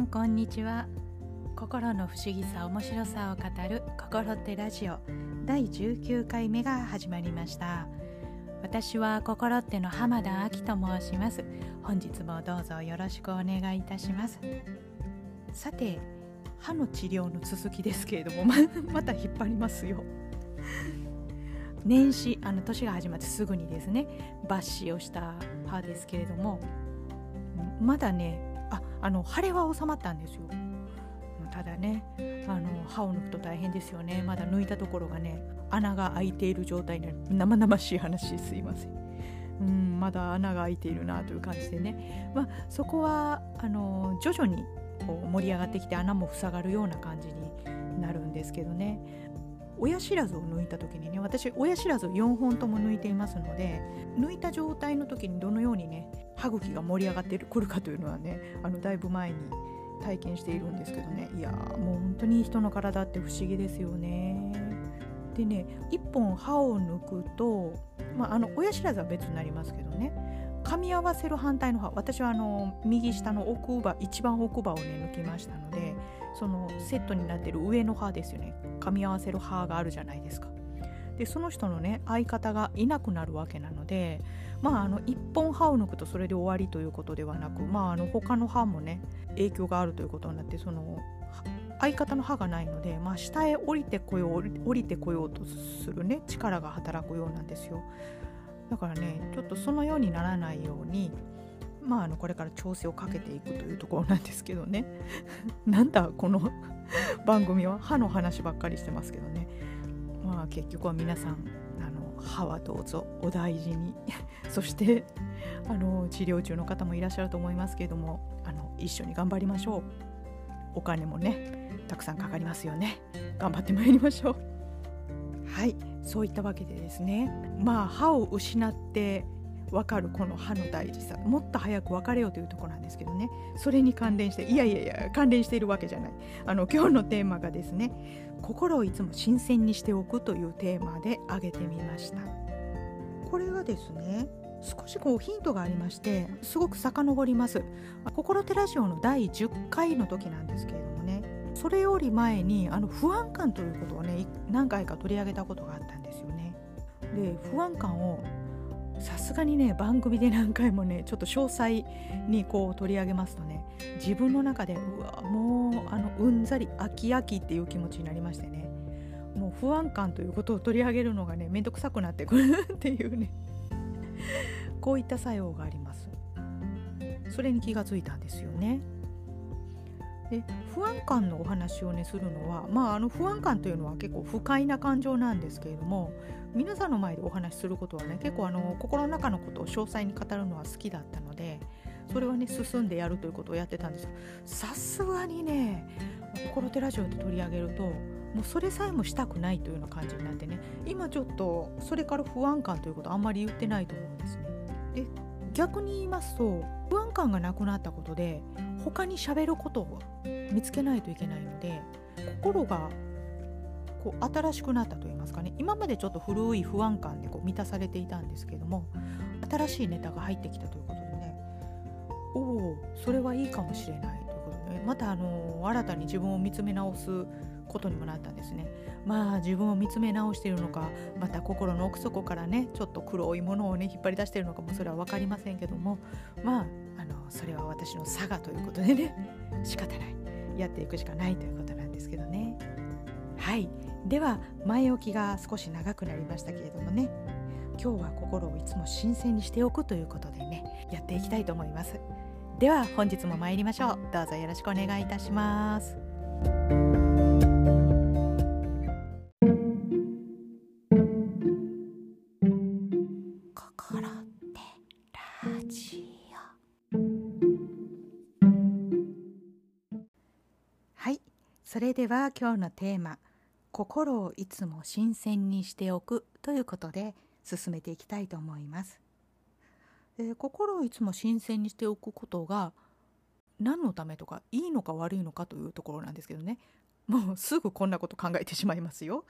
んこんにちは。心の不思議さ面白さを語る心ってラジオ。第19回目が始まりました。私は心っての浜田亜希と申します。本日もどうぞよろしくお願いいたします。さて歯の治療の続きですけれども また引っ張りますよ。年始あの年が始まってすぐにですね抜歯をした歯ですけれどもまだねあの腫れは収まったんですよ。ただねあの歯を抜くと大変ですよね。まだ抜いたところがね穴が開いている状態になる生々しい話すいません。うんまだ穴が開いているなという感じでね、まあ、そこはあの徐々にこう盛り上がってきて穴も塞がるような感じになるんですけどね。親知らずを抜いた時にね私親知らず4本とも抜いていますので抜いた状態の時にどのようにね歯茎が盛り上がってくるかというのはねあのだいぶ前に体験しているんですけどねいやもう本当に人の体って不思議ですよね。でね1本歯を抜くと、まあ、あの親知らずは別になりますけどね噛み合わせる反対の歯私はあの右下の奥歯一番奥歯をね抜きましたのでそのセットになってる上の歯ですよね噛み合わせる歯があるじゃないですか。でその人のね相方がいなくなるわけなのでまああの1本歯を抜くとそれで終わりということではなくまああの他の歯もね影響があるということになってその相方の歯がないので、まあ、下へ降りてこよう降りてこようとするね力が働くようなんですよだからねちょっとそのようにならないようにまあ、あのこれから調整をかけていくというところなんですけどね。なんだこの 番組は歯の話ばっかりしてますけどね。まあ結局は皆さんあの歯はどうぞお大事に。そしてあの治療中の方もいらっしゃると思いますけれどもあの一緒に頑張りましょう。お金もねたくさんかかりますよね。頑張ってまいりましょう。はい。そういったわけでですね。まあ歯を失って分かるこの歯の大事さもっと早く別れようというところなんですけどね。それに関連していやいやいや関連しているわけじゃない。あの今日のテーマがですね心をいつも新鮮にしておくというテーマで挙げてみました。これがですね少しこうヒントがありましてすごく遡ります。心テラジオの第10回の時なんですけれどもね。それより前にあの不安感ということをね何回か取り上げたことがあったんですよね。で不安感をさすがにね番組で何回もねちょっと詳細にこう取り上げますとね自分の中でうわもうあのうんざり飽き飽きっていう気持ちになりましてね。もう不安感ということを取り上げるのがね面倒くさくなってくるっていうね。こういった作用があります。それに気がついたんですよね。で不安感のお話をねするのはまああの不安感というのは結構不快な感情なんですけれども皆さんの前でお話しすることはね結構あの心の中のことを詳細に語るのは好きだったのでそれはね進んでやるということをやってたんですさすがにね心手ラジオで取り上げるともうそれさえもしたくないというような感じになってね今ちょっとそれから不安感ということあんまり言ってないと思うんですね。で逆に言いますと不安感がなくなったことで他に喋ることを見つけないといけないので心がこう新しくなったと言いますかね。今までちょっと古い不安感でこう満たされていたんですけども新しいネタが入ってきたということでね。おおそれはいいかもしれないということで、またあの新たに自分を見つめ直すことにもなったんですね。まあ自分を見つめ直しているのかまた心の奥底からねちょっと黒いものをね引っ張り出しているのかもそれは分かりませんけどもまああのそれは私の差がということでね仕方ない。やっていくしかないということなんですけどね。はい。では前置きが少し長くなりましたけれどもね今日は心をいつも新鮮にしておくということでねやっていきたいと思います。では本日も参りましょう。どうぞよろしくお願いいたしますそれでは今日のテーマ心をいつも新鮮にしておくということで進めていきたいと思います。で心をいつも新鮮にしておくことが何のためとかいいのか悪いのかというところなんですけどねもうすぐこんなこと考えてしまいますよ。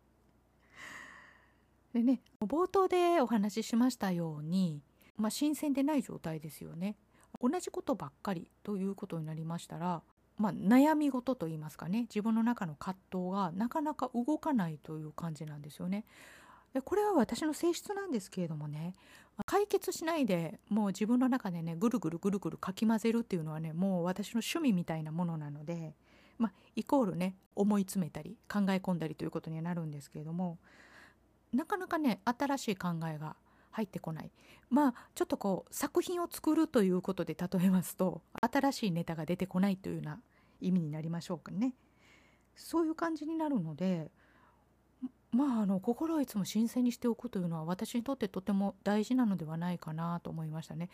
でね冒頭でお話ししましたように、まあ、新鮮でない状態ですよね。同じことばっかりということになりましたら、まあ、悩み事といいますかね。自分の中の葛藤がなかなか動かないという感じなんですよね。でこれは私の性質なんですけれどもね。解決しないでもう自分の中でねぐるぐるぐるぐるかき混ぜるっていうのはねもう私の趣味みたいなものなので、まあ、イコールね思い詰めたり考え込んだりということにはなるんですけれどもなかなかね新しい考えが入ってこない。まあちょっとこう作品を作るということで例えますと新しいネタが出てこないというような意味になりましょうかねそういう感じになるのでまああの心をいつも新鮮にしておくというのは私にとってとても大事なのではないかなと思いましたね。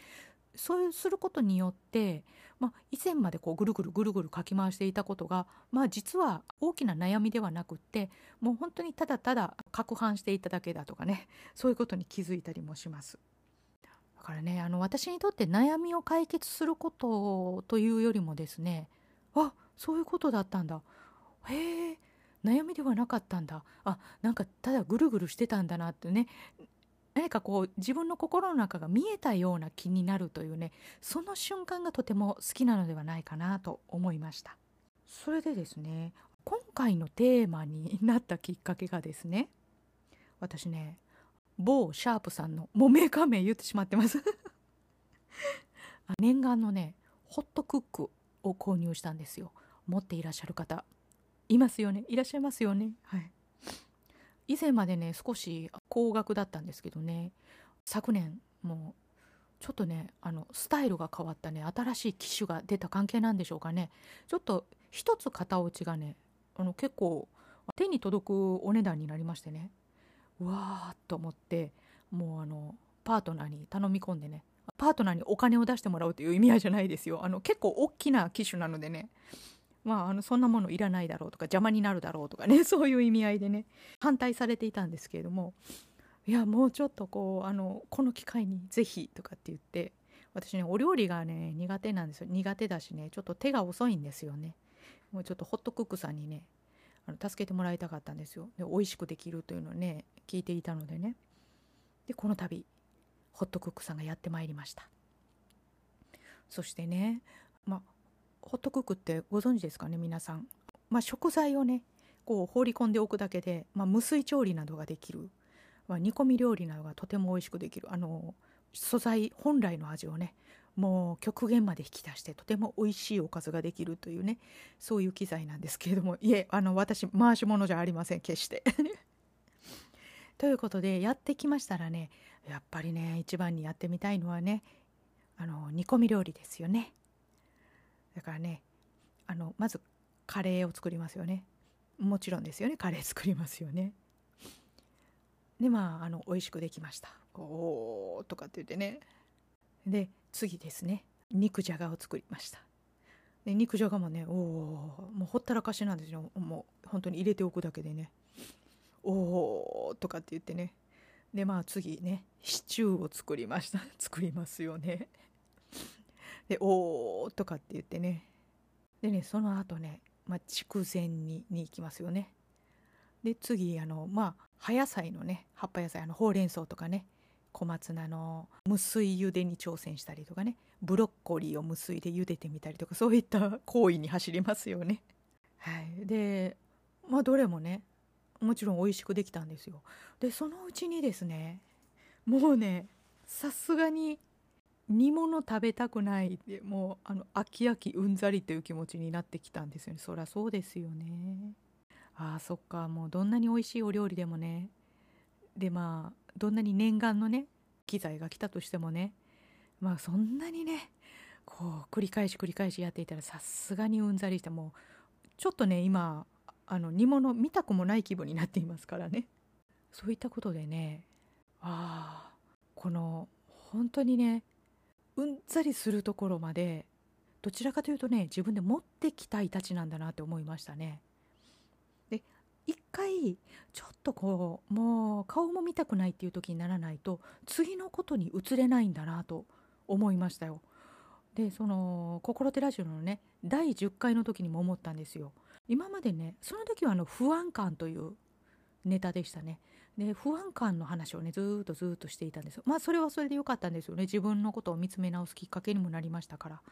そうすることによって、まあ、以前までこうぐるぐるぐるぐるかき回していたことが、まあ、実は大きな悩みではなくってもう本当にただただ攪拌していただけだとかねそういうことに気づいたりもします。だからねあの私にとって悩みを解決することというよりもですねあそういうことだったんだ。へえ悩みではなかったんだ。あなんかただぐるぐるしてたんだなってね。何かこう自分の心の中が見えたような気になるというねその瞬間がとても好きなのではないかなと思いました。それでですね今回のテーマになったきっかけがですね私ね某シャープさんのもうメーカー名言ってしまってます。念願のねホットクックを購入したんですよ。持っていらっしゃる方。いますよね。いらっしゃいますよね。はい。以前までね少し高額だったんですけどね。昨年もうちょっとねあのスタイルが変わったね。新しい機種が出た関係なんでしょうかね。ちょっと一つ型落ちがねあの結構手に届くお値段になりましてね。わーっと思ってもうあのパートナーに頼み込んでね。パートナーにお金を出してもらうという意味合いじゃないですよ。あの結構大きな機種なのでね。まあ、あのそんなものいらないだろうとか邪魔になるだろうとかね。そういう意味合いでね。反対されていたんですけれども。いやもうちょっとこうあのこの機会にぜひとかって言って私ねお料理がね苦手なんですよ。苦手だしねちょっと手が遅いんですよね。もうちょっとホットクックさんにねあの助けてもらいたかったんですよ。で美味しくできるというのをね聞いていたのでね。でこの度ホットクックさんがやってまいりました。そしてねまあホットクックってご存知ですかね皆さん、まあ、食材をねこう放り込んでおくだけで、まあ、無水調理などができる、まあ、煮込み料理などがとても美味しくできる。あの素材本来の味をねもう極限まで引き出してとても美味しいおかずができるというねそういう機材なんですけれども。いえあの私回し物じゃありません決して。ということでやってきましたらねやっぱりね一番にやってみたいのはねあの煮込み料理ですよね。だからねあのまずカレーを作りますよね。もちろんですよね。カレー作りますよね。でまああの美味しくできました。おーとかって言ってね。で次ですね。肉じゃがを作りました。で肉じゃがもねおおもうほったらかしなんですよ。もう本当に入れておくだけでね。おおとかって言ってね。でまあ次ねシチューを作りました。作りますよね。で「おー」とかって言ってね。でねその後ね、まあ、筑前煮に行きますよね。で次あのまあ葉野菜のね葉っぱ野菜あのほうれん草とかね。小松菜の無水茹でに挑戦したりとかね。ブロッコリーを無水で茹でてみたりとかそういった行為に走りますよね。はい、でまあどれもねもちろん美味しくできたんですよ。でそのうちにですねもうねさすがに煮物食べたくないでもうあの飽き飽きうんざりという気持ちになってきたんですよね。そりゃそうですよね。あーそっか。もうどんなに美味しいお料理でもねでまあどんなに念願のね機材が来たとしてもねまあそんなにねこう繰り返し繰り返しやっていたらさすがにうんざりしてもうちょっとね今あの煮物見たくもない気分になっていますからねそういったことでねああこの本当にねうんざりするところまでどちらかというとね自分で持ってきたいたちなんだなって思いましたね。で一回ちょっとこうもう顔も見たくないっていう時にならないと次のことに移れないんだなと思いましたよ。でその「心手ラジオ」のね第10回の時にも思ったんですよ。今までねその時はあの不安感というネタでしたね。で不安感の話をねずっとずっとしていたんですまあそれはそれで良かったんですよね。自分のことを見つめ直すきっかけにもなりましたから。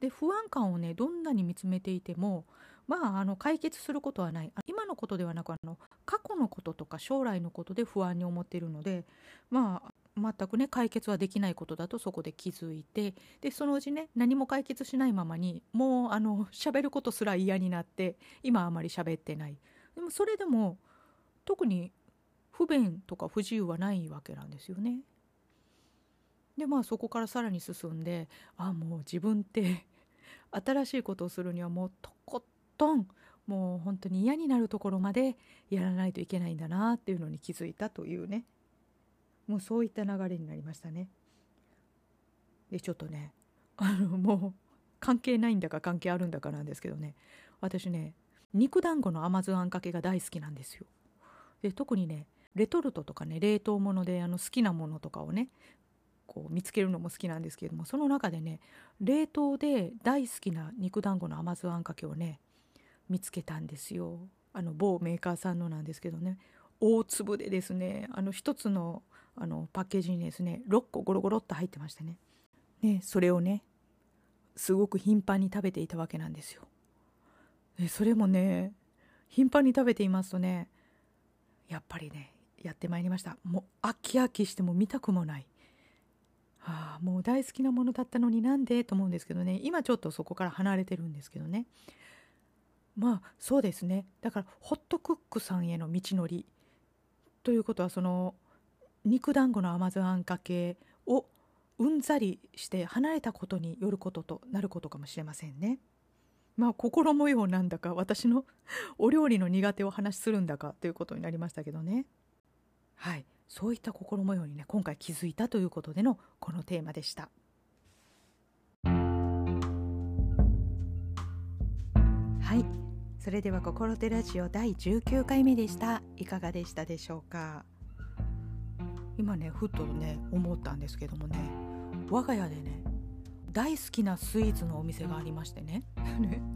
で不安感をねどんなに見つめていてもまああの解決することはない。今のことではなくあの過去のこととか将来のことで不安に思っているのでまあ全くね解決はできないことだとそこで気づいてでそのうちね何も解決しないままにもうあの喋ることすら嫌になって今あまり喋ってないでもそれでも特に不便とか不自由はないわけなんですよね。でまあそこからさらに進んでああもう自分って新しいことをするにはもうとことんもう本当に嫌になるところまでやらないといけないんだなっていうのに気づいたというねもうそういった流れになりましたね。でちょっとねあのもう関係ないんだか関係あるんだかなんですけどね私ね肉団子の甘酢あんかけが大好きなんですよ。で特にねレトルトとかね冷凍物であの好きなものとかをねこう見つけるのも好きなんですけれどもその中でね冷凍で大好きな肉団子の甘酢あんかけをね見つけたんですよあの某メーカーさんのなんですけどね大粒でですねあの一つのあのパッケージにですね6個ゴロゴロっと入ってましてね。ねそれをねすごく頻繁に食べていたわけなんですよ。でそれもね頻繁に食べていますとねやっぱりねやってまいりました。もう飽き飽きしても見たくもない。はあもう大好きなものだったのになんでと思うんですけどね。今ちょっとそこから離れてるんですけどね。まあそうですね。だからホットクックさんへの道のり。ということはその肉団子の甘酢あんかけをうんざりして離れたことによることとなることかもしれませんね。まあ心模様なんだか私のお料理の苦手を話するんだかということになりましたけどね。はいそういった心模様にね今回気づいたということでのこのテーマでした。はいそれでは「心手ラジオ」第19回目でしたいかがでしたでしょうか？今ねふとね思ったんですけどもね我が家でね大好きなスイーツのお店がありましてね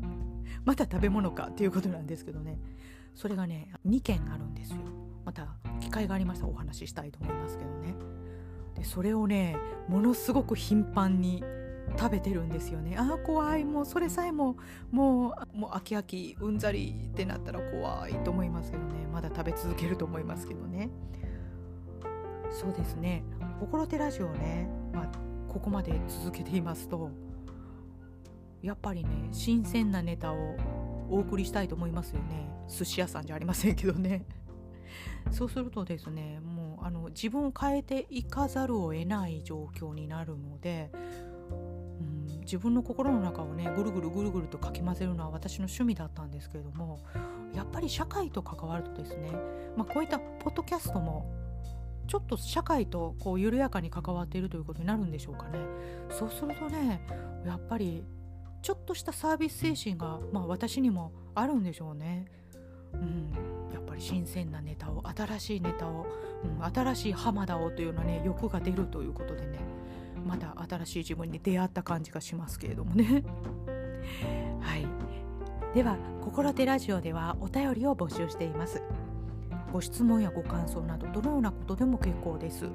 また食べ物かっていうことなんですけどねそれがね2軒あるんですよ。また機会がありましたらお話ししたいと思いますけどね。でそれをねものすごく頻繁に食べてるんですよね。ああ怖い。もうそれさえももうもう飽き飽きうんざりってなったら怖いと思いますけどね。まだ食べ続けると思いますけどね。そうですね「心手ラジオね」まあ、ここまで続けていますとやっぱりね新鮮なネタをお送りしたいと思いますよね。寿司屋さんじゃありませんけどね。そうするとですねもうあの自分を変えていかざるを得ない状況になるので、うん、自分の心の中をねぐるぐるぐるぐるとかき混ぜるのは私の趣味だったんですけれどもやっぱり社会と関わるとですね、まあ、こういったポッドキャストもちょっと社会とこう緩やかに関わっているということになるんでしょうかねそうするとねやっぱりちょっとしたサービス精神が、まあ、私にもあるんでしょうね。うん、やっぱり新鮮なネタを新しいネタを、うん、新しい浜田をというようなね欲が出るということでねまだ新しい自分に出会った感じがしますけれどもね。はいでは「心手ラジオ」ではお便りを募集しています。ご質問やご感想などどのようなことでも結構です。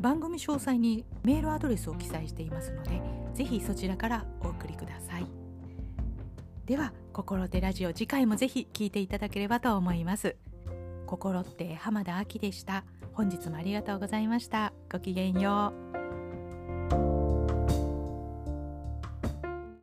番組詳細にメールアドレスを記載していますのでぜひそちらからお送りください。では心手ラジオ次回もぜひ聞いていただければと思います。心って浜田亜希でした。本日もありがとうございました。ごきげんよう。